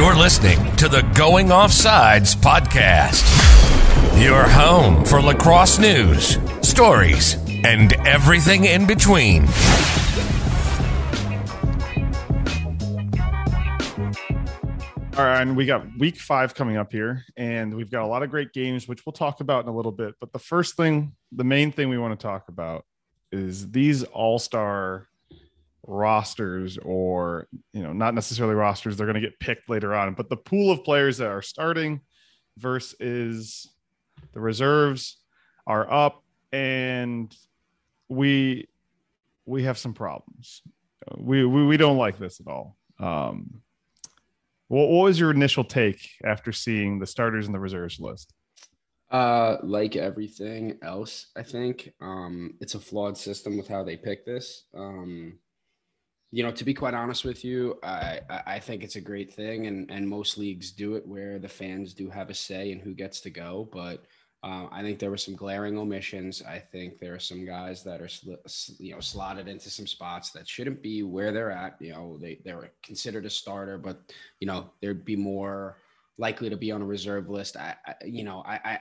You're listening to the Going Offsides podcast, your home for lacrosse news, stories, and everything in between. All right, and we got week five coming up here, and we've got a lot of great games, which we'll talk about in a little bit. But the first thing, the main thing we want to talk about is these all star rosters, or, you know, not necessarily rosters, they're going to get picked later on, but the pool of players that are starting versus the reserves are up, and we we have some problems. We we, we don't like this at all. Um, what, what was your initial take after seeing the starters and the reserves list? Uh, like everything else, I think um, it's a flawed system with how they pick this. Um, you know, to be quite honest with you, I I think it's a great thing, and and most leagues do it where the fans do have a say in who gets to go. But uh, I think there were some glaring omissions. I think there are some guys that are, sl- you know, slotted into some spots that shouldn't be where they're at. You know, they they're considered a starter, but you know, they'd be more likely to be on a reserve list. I, I you know, I, I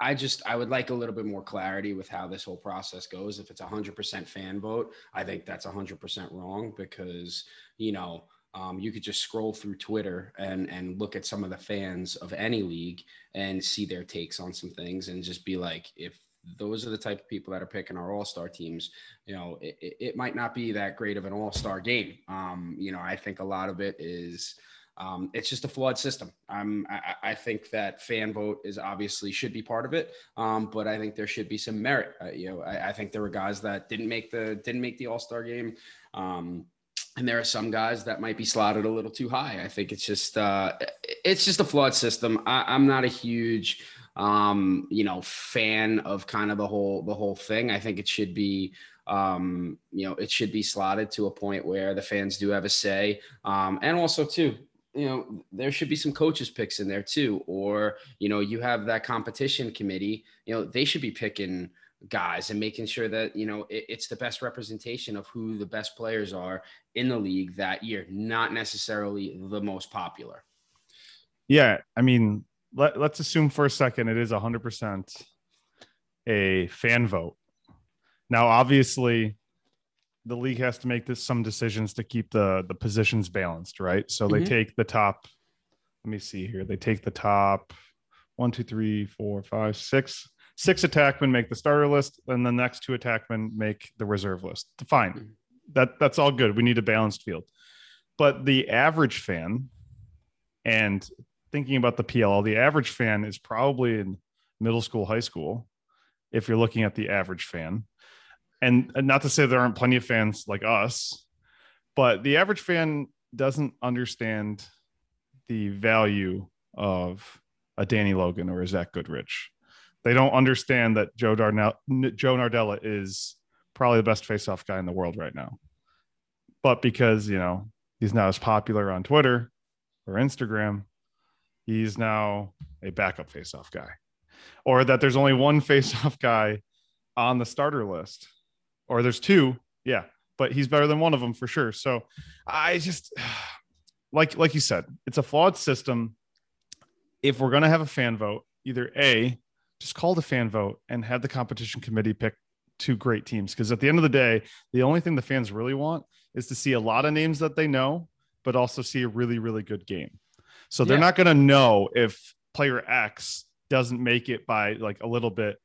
I just I would like a little bit more clarity with how this whole process goes. If it's a hundred percent fan vote, I think that's a hundred percent wrong because you know um, you could just scroll through Twitter and and look at some of the fans of any league and see their takes on some things and just be like, if those are the type of people that are picking our all-star teams, you know, it, it might not be that great of an all-star game. Um, you know, I think a lot of it is um, it's just a flawed system. I, I, think that fan vote is obviously should be part of it, um, but I think there should be some merit. Uh, you know, I, I, think there were guys that didn't make the didn't make the All Star game. Um, and there are some guys that might be slotted a little too high. I think it's just uh, it's just a flawed system. I, am not a huge um, you know fan of kind of the whole the whole thing. I think it should be um, you know it should be slotted to a point where the fans do have a say, um, and also too you know there should be some coaches picks in there too or you know you have that competition committee you know they should be picking guys and making sure that you know it, it's the best representation of who the best players are in the league that year not necessarily the most popular. Yeah i mean let, let's assume for a second it is 100% a fan vote. Now obviously the league has to make this some decisions to keep the the positions balanced right so mm-hmm. they take the top let me see here they take the top one two three four five six six attackmen make the starter list, and the next two attackmen make the reserve list. Fine. Mm-hmm. That that's all good. We need a balanced field. But the average fan, and thinking about the PLL, the average fan is probably in middle school, high school, if you're looking at the average fan. And, and not to say there aren't plenty of fans like us, but the average fan doesn't understand the value of a Danny Logan or a Zach Goodrich. They don't understand that Joe Darnell, Joe Nardella is probably the best face-off guy in the world right now. But because you know he's not as popular on Twitter or Instagram, he's now a backup face-off guy, or that there's only one face-off guy on the starter list, or there's two. Yeah, but he's better than one of them for sure. So I just like like you said, it's a flawed system. If we're gonna have a fan vote, either a just call the fan vote and have the competition committee pick two great teams. Because at the end of the day, the only thing the fans really want is to see a lot of names that they know, but also see a really, really good game. So they're yeah. not going to know if player X doesn't make it by like a little bit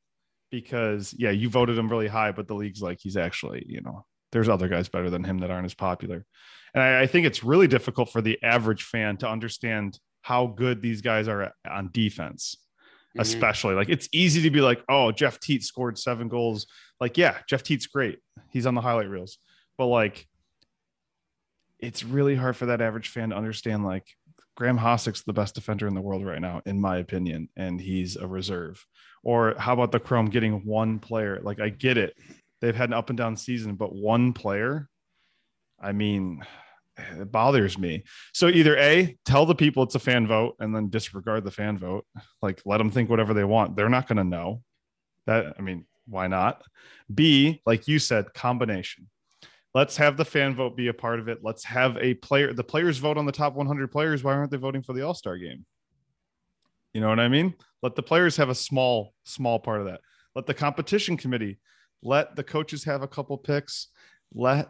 because, yeah, you voted him really high, but the league's like he's actually, you know, there's other guys better than him that aren't as popular. And I, I think it's really difficult for the average fan to understand how good these guys are on defense mm-hmm. especially. Like it's easy to be like, oh, Jeff Teat scored seven goals. Like, yeah, Jeff Teat's great. He's on the highlight reels. But like it's really hard for that average fan to understand like Graeme Hossack's the best defender in the world right now, in my opinion, and he's a reserve. Or how about the Chrome getting one player? Like I get it. They've had an up and down season, but one player, I mean, it bothers me. So either A, tell the people it's a fan vote and then disregard the fan vote. Like let them think whatever they want. They're not going to know. That I mean, why not? B, like you said, combination. let's have the fan vote be a part of it. Let's have a player, the players vote on the top 100 players. Why aren't they voting for the All Star game? You know what I mean? Let the players have a small, small part of that. Let the competition committee, let the coaches have a couple picks. Let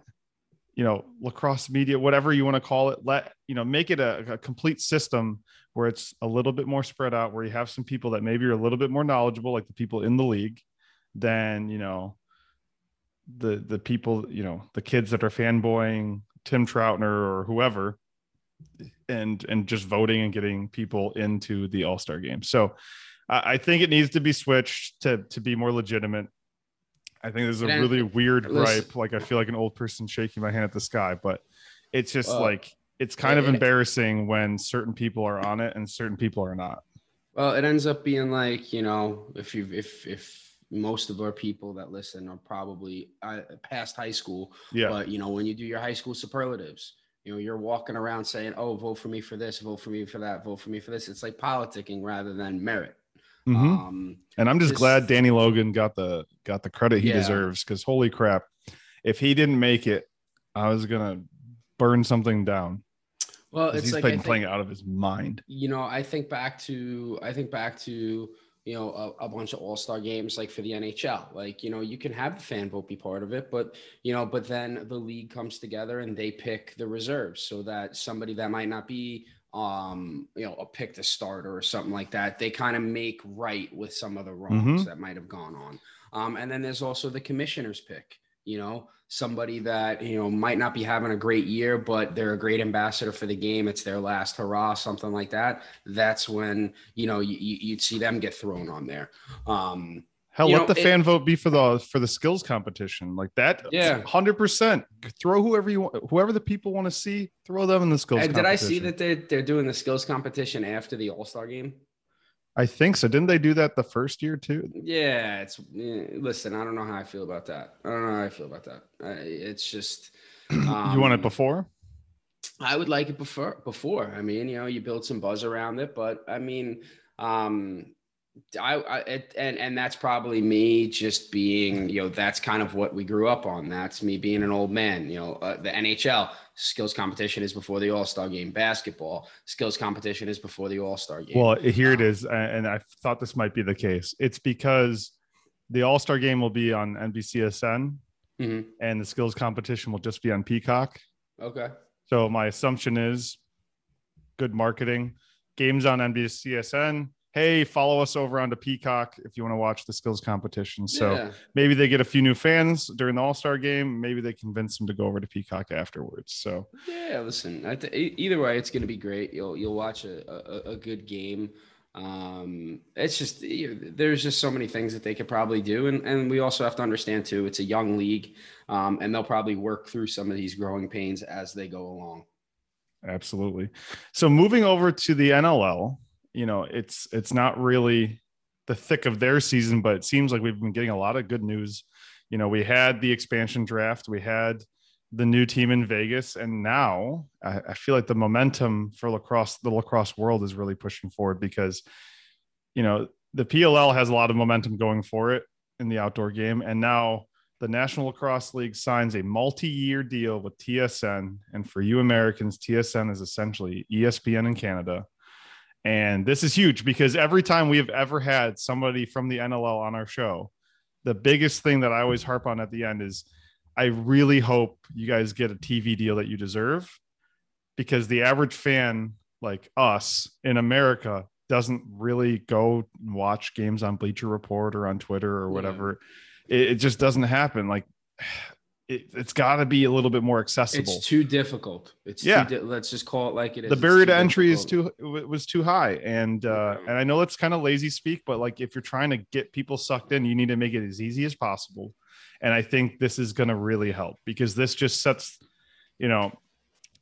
you know lacrosse media whatever you want to call it let you know make it a, a, complete system where it's a little bit more spread out where you have some people that maybe are a little bit more knowledgeable like the people in the league than you know the the people you know the kids that are fanboying tim troutner or whoever and and just voting and getting people into the all-star game so I, I think it needs to be switched to to be more legitimate I think this is a really weird gripe. Like I feel like an old person shaking my hand at the sky, but it's just uh, like it's kind of embarrassing when certain people are on it and certain people are not. Well, it ends up being like you know, if you if if most of our people that listen are probably uh, past high school, yeah. But you know, when you do your high school superlatives, you know, you're walking around saying, "Oh, vote for me for this, vote for me for that, vote for me for this." It's like politicking rather than merit. Mm-hmm. Um, and I'm just this, glad Danny Logan got the got the credit he yeah. deserves because holy crap, if he didn't make it, I was gonna burn something down. Well, it's he's like playing, think, playing out of his mind. You know, I think back to I think back to you know a, a bunch of All Star games like for the NHL. Like you know, you can have the fan vote be part of it, but you know, but then the league comes together and they pick the reserves so that somebody that might not be um, you know, a pick to starter or something like that. They kind of make right with some of the wrongs mm-hmm. that might have gone on. Um, and then there's also the commissioner's pick, you know, somebody that, you know, might not be having a great year, but they're a great ambassador for the game. It's their last hurrah, something like that. That's when, you know, you, you'd see them get thrown on there. Um, Hell, let know, the fan vote be for the for the skills competition like that. Yeah, hundred percent. Throw whoever you want, whoever the people want to see. Throw them in the skills. did I see that they're, they're doing the skills competition after the All Star game? I think so. Didn't they do that the first year too? Yeah, it's listen. I don't know how I feel about that. I don't know how I feel about that. it's just um, you want it before. I would like it before. Before, I mean, you know, you build some buzz around it, but I mean, um, I, I it, and and that's probably me just being you know that's kind of what we grew up on. That's me being an old man. You know, uh, the NHL skills competition is before the All Star game. Basketball skills competition is before the All Star game. Well, here it is, and I thought this might be the case. It's because the All Star game will be on NBCSN, mm-hmm. and the skills competition will just be on Peacock. Okay. So my assumption is good marketing. Games on NBCSN hey, follow us over onto Peacock if you want to watch the skills competition. So yeah. maybe they get a few new fans during the All Star game. Maybe they convince them to go over to Peacock afterwards. So yeah, listen, th- either way, it's going to be great. You'll you'll watch a, a, a good game. Um, it's just you know, there's just so many things that they could probably do, and and we also have to understand too, it's a young league, um, and they'll probably work through some of these growing pains as they go along. Absolutely. So moving over to the NLL, you know, it's it's not really the thick of their season, but it seems like we've been getting a lot of good news. You know, we had the expansion draft, we had the new team in Vegas, and now I, I feel like the momentum for lacrosse, the lacrosse world, is really pushing forward because, you know, the PLL has a lot of momentum going for it in the outdoor game, and now the National Lacrosse League signs a multi-year deal with TSN, and for you Americans, TSN is essentially ESPN in Canada and this is huge because every time we have ever had somebody from the NLL on our show, the biggest thing that I always harp on at the end is I really hope you guys get a TV deal that you deserve because the average fan like us in America doesn't really go watch games on Bleacher Report or on Twitter or whatever. Yeah. It, it, just doesn't happen. Like it, has got to be a little bit more accessible. It's too difficult. It's yeah. Di- let's just call it like it is. The barrier to entry difficult. is too was too high, and uh, and I know it's kind of lazy speak, but like if you're trying to get people sucked in, you need to make it as easy as possible. And I think this is going to really help because this just sets, you know,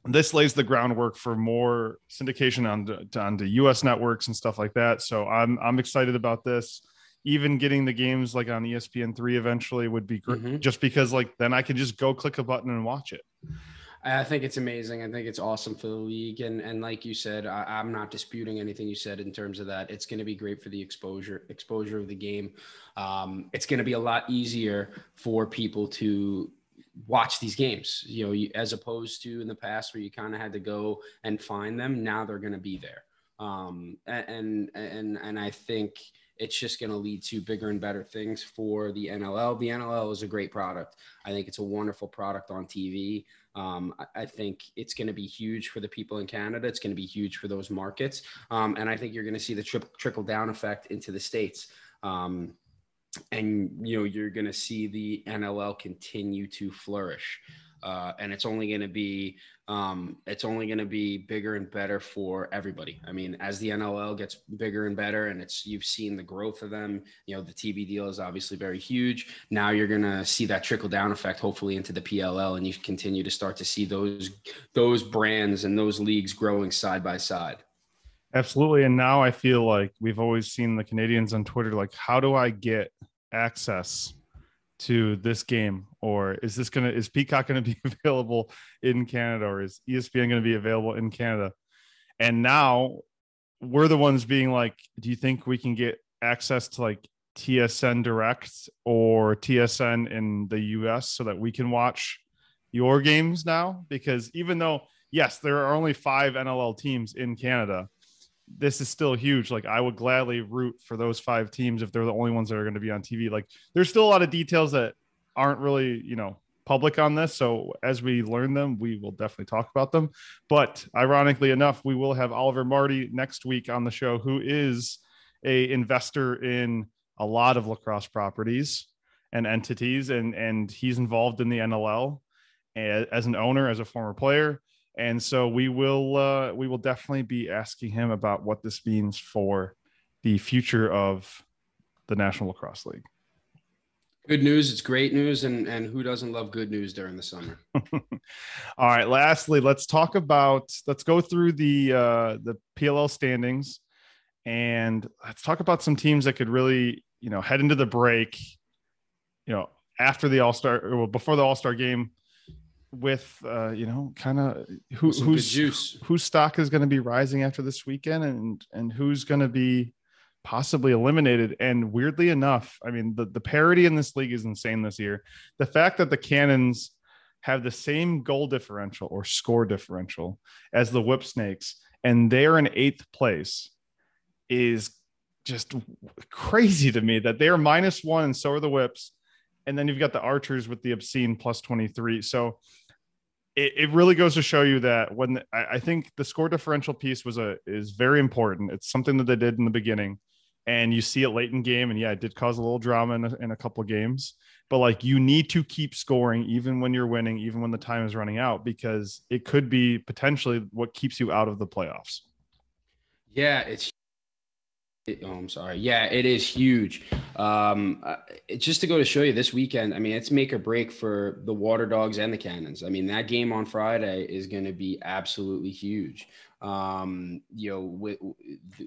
this lays the groundwork for more syndication on on the U.S. networks and stuff like that. So I'm I'm excited about this even getting the games like on ESPN three eventually would be great, mm-hmm. just because like then I can just go click a button and watch it. I think it's amazing. I think it's awesome for the league, and and like you said, I, am not disputing anything you said in terms of that. It's going to be great for the exposure exposure of the game. Um, it's going to be a lot easier for people to watch these games. You know, you, as opposed to in the past where you kind of had to go and find them. Now they're going to be there. Um, and and and I think it's just going to lead to bigger and better things for the NLL. The NLL is a great product. I think it's a wonderful product on TV. Um, I, think it's going to be huge for the people in Canada. It's going to be huge for those markets. Um, and I think you're going to see the tri- trickle down effect into the States. Um, and, you know, you're going to see the NLL continue to flourish uh, and it's only going to be um, it's only going to be bigger and better for everybody. I mean, as the NLL gets bigger and better, and it's you've seen the growth of them. You know, the TV deal is obviously very huge. Now you're going to see that trickle down effect, hopefully, into the PLL, and you continue to start to see those those brands and those leagues growing side by side. Absolutely, and now I feel like we've always seen the Canadians on Twitter like, how do I get access to this game or is this going to is peacock going to be available in canada or is espn going to be available in canada? And now we're the ones being like do you think we can get access to like tsn direct or tsn in the us so that we can watch your games now? Because even though yes there are only five nll teams in canada this is still huge. Like I would gladly root for those five teams if they're the only ones that are going to be on TV. Like there's still a lot of details that aren't really, you know, public on this. So as we learn them, we will definitely talk about them. But ironically enough, we will have Oliver Marti next week on the show, who is a investor in a lot of lacrosse properties and entities, and and he's involved in the NLL eh, as an owner, as a former player and so we will uh, we will definitely be asking him about what this means for the future of the National Lacrosse League. Good news. It's great news. And, and who doesn't love good news during the summer? All right. Lastly, let's talk about, let's go through the, uh, the PLL standings and let's talk about some teams that could really, you know, head into the break, you know, after the all star or before the all star game with uh, you know kind of who, who's whose stock is going to be rising after this weekend and and who's going to be possibly eliminated. And weirdly enough i mean the, the parity in this league is insane this year. The fact that the cannons have the same goal differential or score differential as the whip snakes and they're in eighth place is just crazy to me that they're minus one and so are the whips. And then you've got the archers with the obscene plus 23 so it, it really goes to show you that when I, I think the score differential piece was a is very important. It's something that they did in the beginning, and you see it late in game. And yeah, it did cause a little drama in a, in a couple games. But like you need to keep scoring even when you're winning, even when the time is running out, because it could be potentially what keeps you out of the playoffs. Yeah, it's it, oh, I'm sorry. Yeah, it is huge. Um, uh, just to go to show you this weekend, I mean, it's make or break for the Water Dogs and the Cannons. I mean, that game on Friday is going to be absolutely huge. Um, you know, we,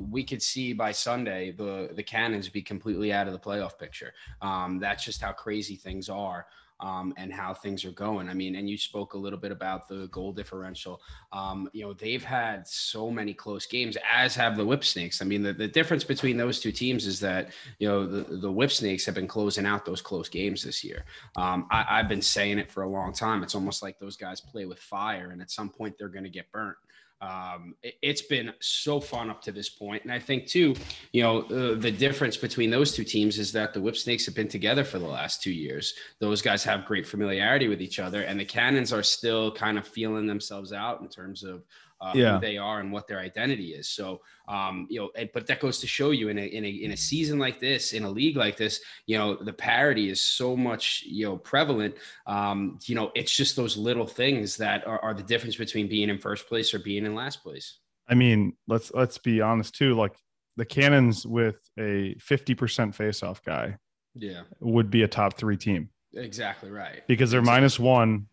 we could see by Sunday the the Cannons be completely out of the playoff picture. Um, that's just how crazy things are um, and how things are going. I mean, and you spoke a little bit about the goal differential. Um, you know, they've had so many close games, as have the Whip Snakes. I mean, the, the difference between those two teams is that, you know, the, the Whip Snakes have been closing out those close games this year. Um, I, I've been saying it for a long time. It's almost like those guys play with fire, and at some point they're going to get burnt. Um, it, has been so fun up to this point, and I think too, you know, uh, the difference between those two teams is that the Whip Snakes have been together for the last two years. Those guys have great familiarity with each other, and the Cannons are still kind of feeling themselves out in terms of uh, yeah. who they are and what their identity is. So, um, you know, but that goes to show you in a, in a in a season like this, in a league like this, you know, the parity is so much you know prevalent. Um, you know, it's just those little things that are, are the difference between being in first place or being in last place. I mean, let's let's be honest too. Like the Cannons with a fifty percent face-off guy, yeah, would be a top three team. Exactly right. Because they're exactly. minus one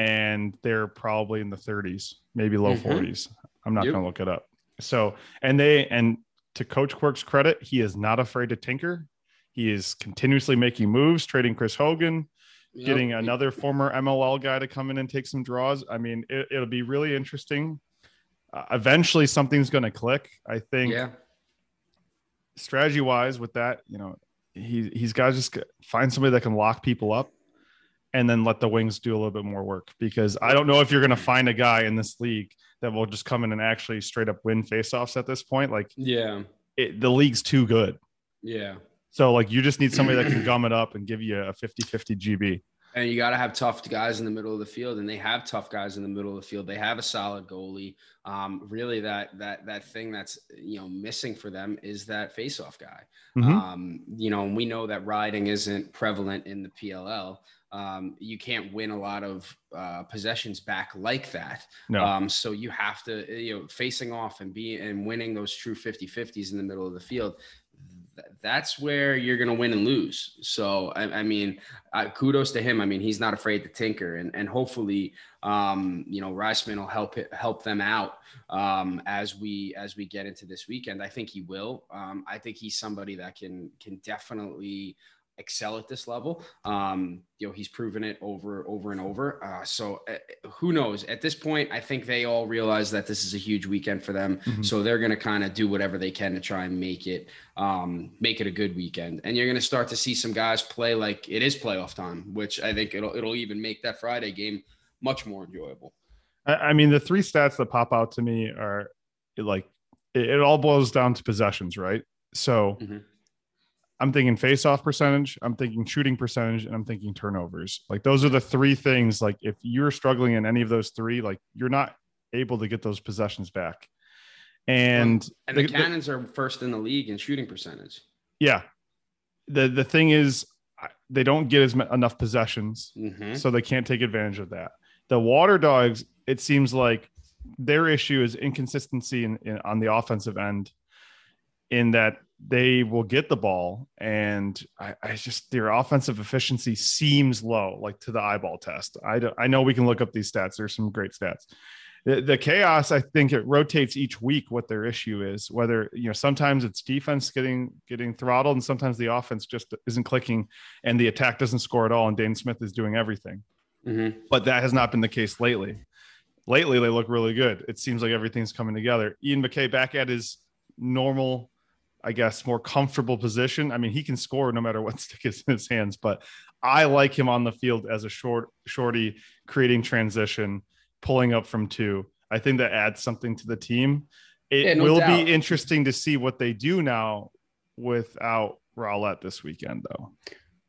and they're probably in the 30s, maybe low mm-hmm. 40s. I'm not yep. going to look it up. So, and they, and to Coach Quirk's credit, he is not afraid to tinker. He is continuously making moves, trading Chris Hogan, yep. getting another former MLL guy to come in and take some draws. I mean, it, will be really interesting. Uh, eventually, something's going to click. I think. Yeah. Strategy wise, with that, you know, he he's got to just find somebody that can lock people up and then let the wings do a little bit more work because I don't know if you're going to find a guy in this league that will just come in and actually straight up win faceoffs at this point. Like, yeah, it, the league's too good. Yeah. So, like, you just need somebody that can gum it up and give you a 50 50 GB. And you got to have tough guys in the middle of the field, and they have tough guys in the middle of the field. They have a solid goalie. Um, really, that that that thing that's you know missing for them is that faceoff guy. Mm-hmm. Um, you know, and we know that riding isn't prevalent in the PLL um, you can't win a lot of uh, possessions back like that. No. Um, so you have to, you know, facing off and be and winning those true 50 50s in the middle of the field. Th- that's where you're going to win and lose. So, I, I mean, uh, kudos to him. I mean, he's not afraid to tinker and, and hopefully, um, you know, Reisman will help it, help them out um, as we, as we get into this weekend. I think he will. Um, I think he's somebody that can, can definitely, excel at this level. Um, you know, he's proven it over, over and over. Uh, so uh, who knows? At this point, I think they all realize that this is a huge weekend for them. Mm-hmm. So they're going to kind of do whatever they can to try and make it, um, make it a good weekend. And you're going to start to see some guys play like it is playoff time, which I think it'll it'll even make that Friday game much more enjoyable. I mean, the three stats that pop out to me are like it, it all boils down to possessions, right? So. Mm-hmm I'm thinking face-off percentage, I'm thinking shooting percentage, and I'm thinking turnovers. Like those are the three things. Like if you're struggling in any of those three, like you're not able to get those possessions back. And and the, the Cannons the, are first in the league in shooting percentage. Yeah. The the thing is they don't get as enough possessions, mm-hmm. so they can't take advantage of that. The Water Dogs, it seems like their issue is inconsistency in, in on the offensive end in that they will get the ball and I, I, just their offensive efficiency seems low like to the eyeball test. I, I know we can look up these stats. There's some great stats. The, the, chaos i think it rotates each week what their issue is whether you know sometimes it's defense getting getting throttled and sometimes the offense just isn't clicking and the attack doesn't score at all and Dhane Smith is doing everything. Mm-hmm. but that has not been the case lately. Lately they look really good. It seems like everything's coming together. Ian MacKay back at his normal I guess, more comfortable position. I mean, he can score no matter what stick is in his hands, but I like him on the field as a short shorty, creating transition, pulling up from two. I think that adds something to the team. It yeah, no will doubt. be interesting to see what they do now without Rowlett this weekend, though.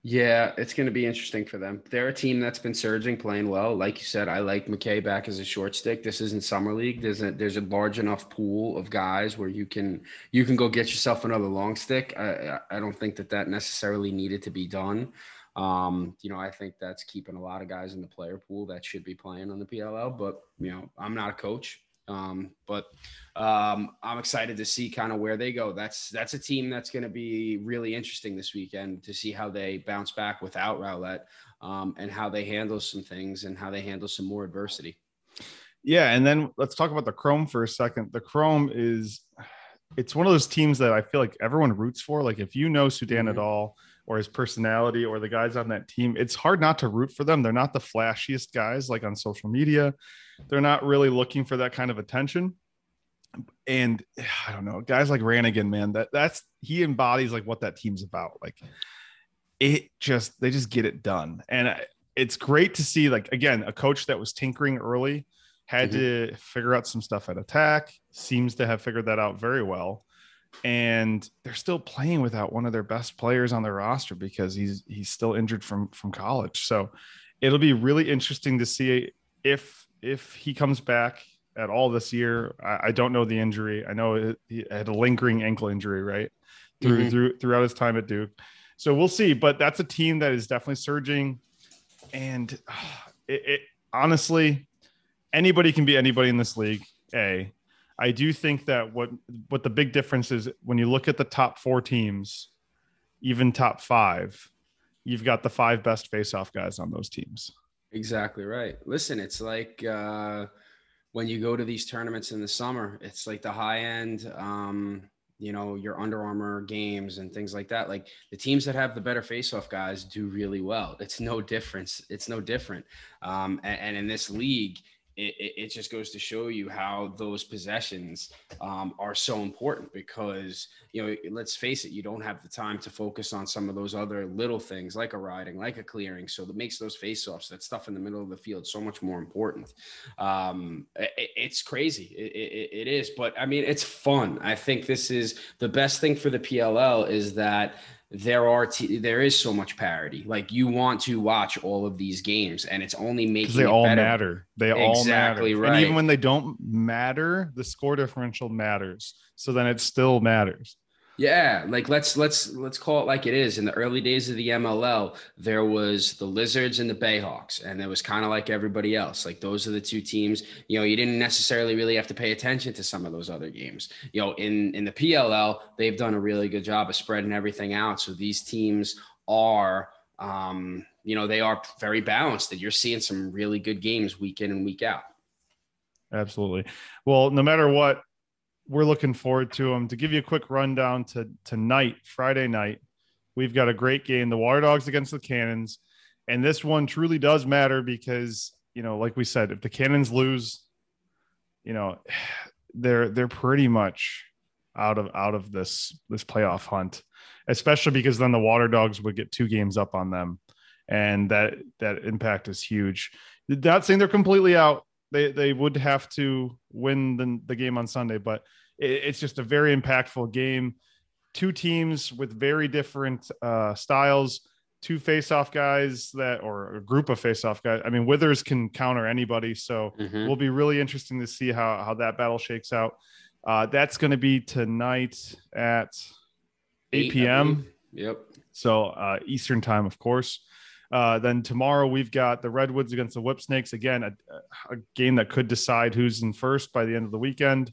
Yeah, it's going to be interesting for them. They're a team that's been surging, playing well. Like you said, I like MacKay back as a short stick. This isn't summer league. There's a there's a large enough pool of guys where you can you can go get yourself another long stick. I I don't think that that necessarily needed to be done. Um, you know, I think that's keeping a lot of guys in the player pool that should be playing on the PLL. But you know, I'm not a coach. Um, but um, I'm excited to see kind of where they go. That's that's a team that's going to be really interesting this weekend to see how they bounce back without Rowlett um, and how they handle some things and how they handle some more adversity. Yeah, and then let's talk about the Chrome for a second. The Chrome is it's one of those teams that I feel like everyone roots for. Like if you know Soudan mm-hmm. at all or his personality or the guys on that team, it's hard not to root for them. They're not the flashiest guys like on social media. They're not really looking for that kind of attention. And I don't know, guys like Ranigan, man, that that's he embodies like what that team's about. Like it just they just get it done. And it's great to see like again, a coach that was tinkering early had mm-hmm. to figure out some stuff at attack, seems to have figured that out very well and they're still playing without one of their best players on their roster because he's he's still injured from from college. So it'll be really interesting to see if if he comes back at all this year. I, I don't know the injury. I know he had a lingering ankle injury right through mm-hmm. through throughout his time at Duke. So we'll see. But that's a team that is definitely surging, and it, it honestly anybody can be anybody in this league. A I do think that what what the big difference is when you look at the top four teams, even top five, you've got the five best face-off guys on those teams. Exactly right. Listen, it's like uh, when you go to these tournaments in the summer, it's like the high end, um, you know, your Under Armour games and things like that. Like the teams that have the better face-off guys do really well. It's no difference. It's no different. Um, and, and in this league, it, it, just goes to show you how those possessions um, are so important because you know let's face it you don't have the time to focus on some of those other little things like a riding like a clearing. So that makes those face-offs that stuff in the middle of the field so much more important. Um, it, it's crazy. It, it is. But i mean it's fun. I think this is the best thing for the pll is that there are t- there is so much parity. Like you want to watch all of these games, and it's only making they all better. matter. They all exactly matter. right. And even when they don't matter, the score differential matters. So then it still matters. Yeah, like let's let's let's call it like it is. In the early days of the MLL, there was the Lizards and the Bayhawks, and it was kind of like everybody else. Like those are the two teams. You know, you didn't necessarily really have to pay attention to some of those other games. You know, in in the PLL, they've done a really good job of spreading everything out. So these teams are, um, you know, they are very balanced. And you're seeing some really good games week in and week out. Absolutely. Well, no matter what, we're looking forward to them. To give you a quick rundown to tonight, Friday night, we've got a great game. The Water Dogs against the Cannons, and this one truly does matter because you know, like we said, if the Cannons lose, you know, they're they're pretty much out of out of this this playoff hunt, especially because then the Water Dogs would get two games up on them, and that that impact is huge. Not saying they're completely out. They they would have to win the, the game on Sunday, but it's just a very impactful game. Two teams with very different uh, styles, two face-off guys that, or a group of face-off guys. I mean, Withers can counter anybody, so Mhm. will be really interesting to see how how that battle shakes out. Uh, that's going to be tonight at 8 p.m. Yep. So uh, Eastern time, of course. Uh, then tomorrow we've got the Redwoods against the Whip Snakes. Again, a, a game that could decide who's in first by the end of the weekend.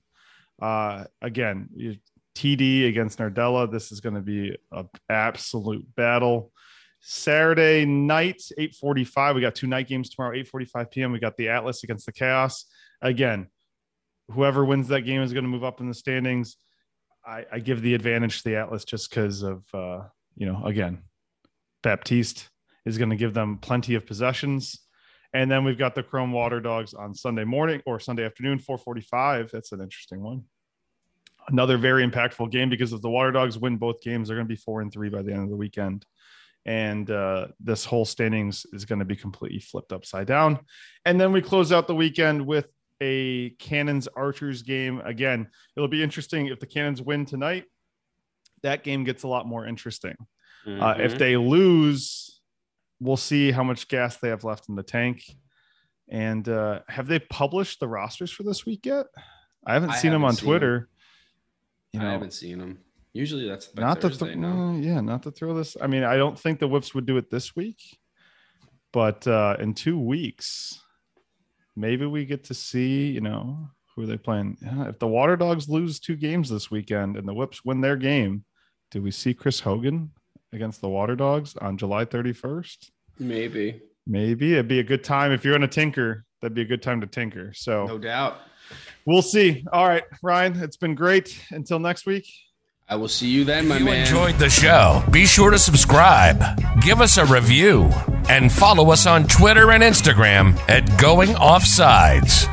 Uh, again, TD against Nardella. This is going to be an absolute battle. Saturday night, 8:45. We got two night games tomorrow, 8:45 p.m. We got the Atlas against the Chaos. Again, whoever wins that game is going to move up in the standings. I, I give the advantage to the Atlas just because of uh, you know, again, Baptiste is going to give them plenty of possessions. And then we've got the Chrome Water Dogs on Sunday morning or Sunday afternoon, 445. That's an interesting one. Another very impactful game because if the Water Dogs win both games, they're going to be four and three by the end of the weekend. And uh, this whole standings is going to be completely flipped upside down. And then we close out the weekend with a Cannons Archers game. Again, it'll be interesting if the Cannons win tonight. That game gets a lot more interesting. Uh, if Mhm. they lose, we'll see how much gas they have left in the tank. And uh, have they published the rosters for this week yet? I haven't I seen them haven't on seen Twitter. You I haven't seen them. Usually that's not to Thursday, th- no? uh, yeah, not to throw this. I mean, I don't think the Whips would do it this week, but uh, in two weeks, maybe we get to see. You know, who are they playing? Yeah, if the Water Dogs lose two games this weekend and the Whips win their game, do we see Chris Hogan against the Water Dogs on July 31st? Maybe. Maybe it'd be a good time if you're in a tinker. That'd be a good time to tinker. So No doubt. we'll see. All right, Ryan, it's been great. Until next week. I will see you then, my If you man. enjoyed the show, be sure to subscribe, give us a review, and follow us on Twitter and Instagram at Going Offsides.